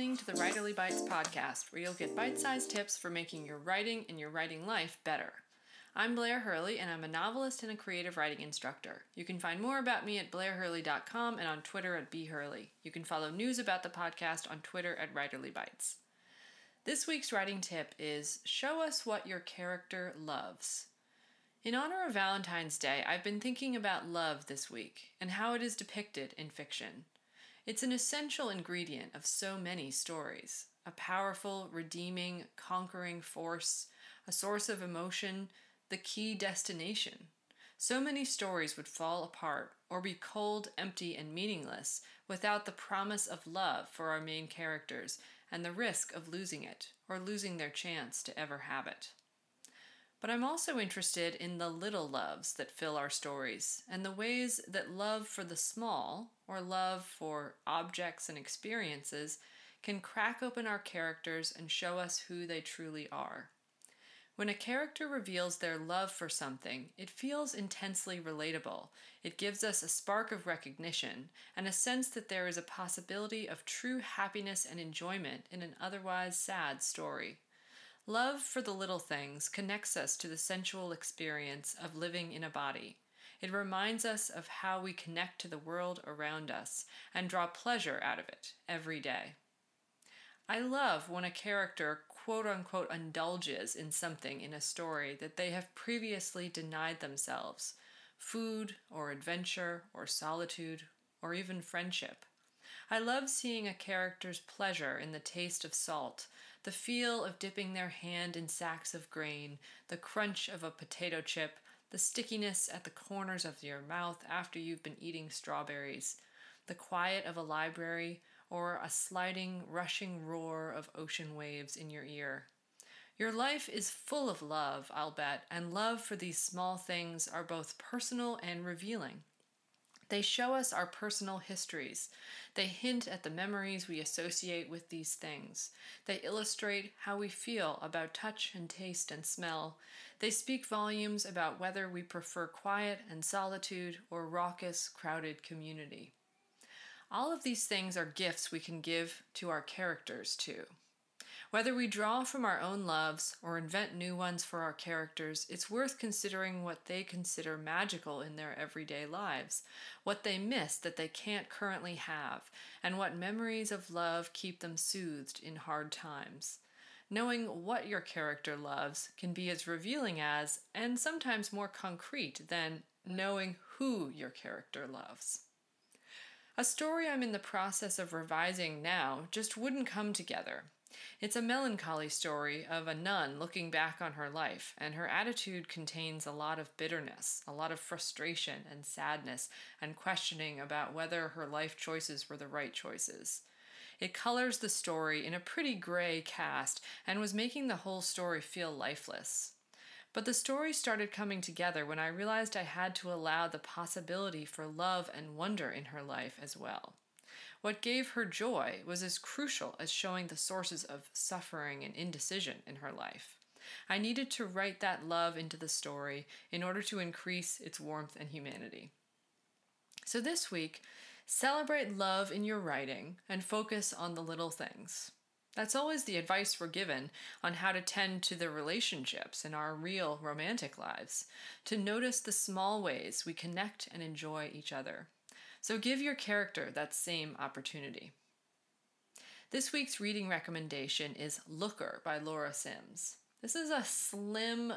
listening to the Writerly Bites podcast, where you'll get bite sized tips for making your writing and your writing life better. I'm Blair Hurley, and I'm a novelist and a creative writing instructor. You can find more about me at blairhurley.com and on Twitter at bhurley. You can follow news about the podcast on Twitter at Writerly Bites. This week's writing tip is Show us what your character loves. In honor of Valentine's Day, I've been thinking about love this week and how it is depicted in fiction. It's an essential ingredient of so many stories a powerful, redeeming, conquering force, a source of emotion, the key destination. So many stories would fall apart or be cold, empty, and meaningless without the promise of love for our main characters and the risk of losing it or losing their chance to ever have it. But I'm also interested in the little loves that fill our stories and the ways that love for the small, or love for objects and experiences, can crack open our characters and show us who they truly are. When a character reveals their love for something, it feels intensely relatable. It gives us a spark of recognition and a sense that there is a possibility of true happiness and enjoyment in an otherwise sad story. Love for the little things connects us to the sensual experience of living in a body. It reminds us of how we connect to the world around us and draw pleasure out of it every day. I love when a character quote unquote indulges in something in a story that they have previously denied themselves food or adventure or solitude or even friendship. I love seeing a character's pleasure in the taste of salt, the feel of dipping their hand in sacks of grain, the crunch of a potato chip, the stickiness at the corners of your mouth after you've been eating strawberries, the quiet of a library, or a sliding, rushing roar of ocean waves in your ear. Your life is full of love, I'll bet, and love for these small things are both personal and revealing. They show us our personal histories. They hint at the memories we associate with these things. They illustrate how we feel about touch and taste and smell. They speak volumes about whether we prefer quiet and solitude or raucous, crowded community. All of these things are gifts we can give to our characters, too. Whether we draw from our own loves or invent new ones for our characters, it's worth considering what they consider magical in their everyday lives, what they miss that they can't currently have, and what memories of love keep them soothed in hard times. Knowing what your character loves can be as revealing as, and sometimes more concrete than, knowing who your character loves. A story I'm in the process of revising now just wouldn't come together. It's a melancholy story of a nun looking back on her life, and her attitude contains a lot of bitterness, a lot of frustration and sadness, and questioning about whether her life choices were the right choices. It colors the story in a pretty gray cast and was making the whole story feel lifeless. But the story started coming together when I realized I had to allow the possibility for love and wonder in her life as well. What gave her joy was as crucial as showing the sources of suffering and indecision in her life. I needed to write that love into the story in order to increase its warmth and humanity. So this week, celebrate love in your writing and focus on the little things. That's always the advice we're given on how to tend to the relationships in our real romantic lives, to notice the small ways we connect and enjoy each other. So give your character that same opportunity. This week's reading recommendation is Looker by Laura Sims. This is a slim,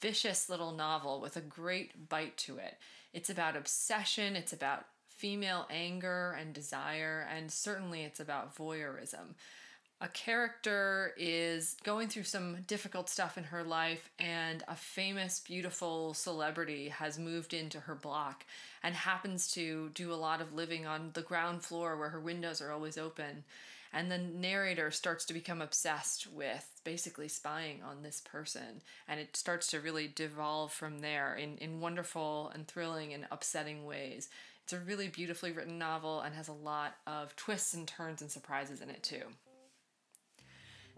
vicious little novel with a great bite to it. It's about obsession, it's about female anger and desire, and certainly it's about voyeurism a character is going through some difficult stuff in her life, and a famous, beautiful celebrity has moved into her block and happens to do a lot of living on the ground floor where her windows are always open. And the narrator starts to become obsessed with basically spying on this person, and it starts to really devolve from there in, in wonderful and thrilling and upsetting ways. It's a really beautifully written novel and has a lot of twists and turns and surprises in it, too.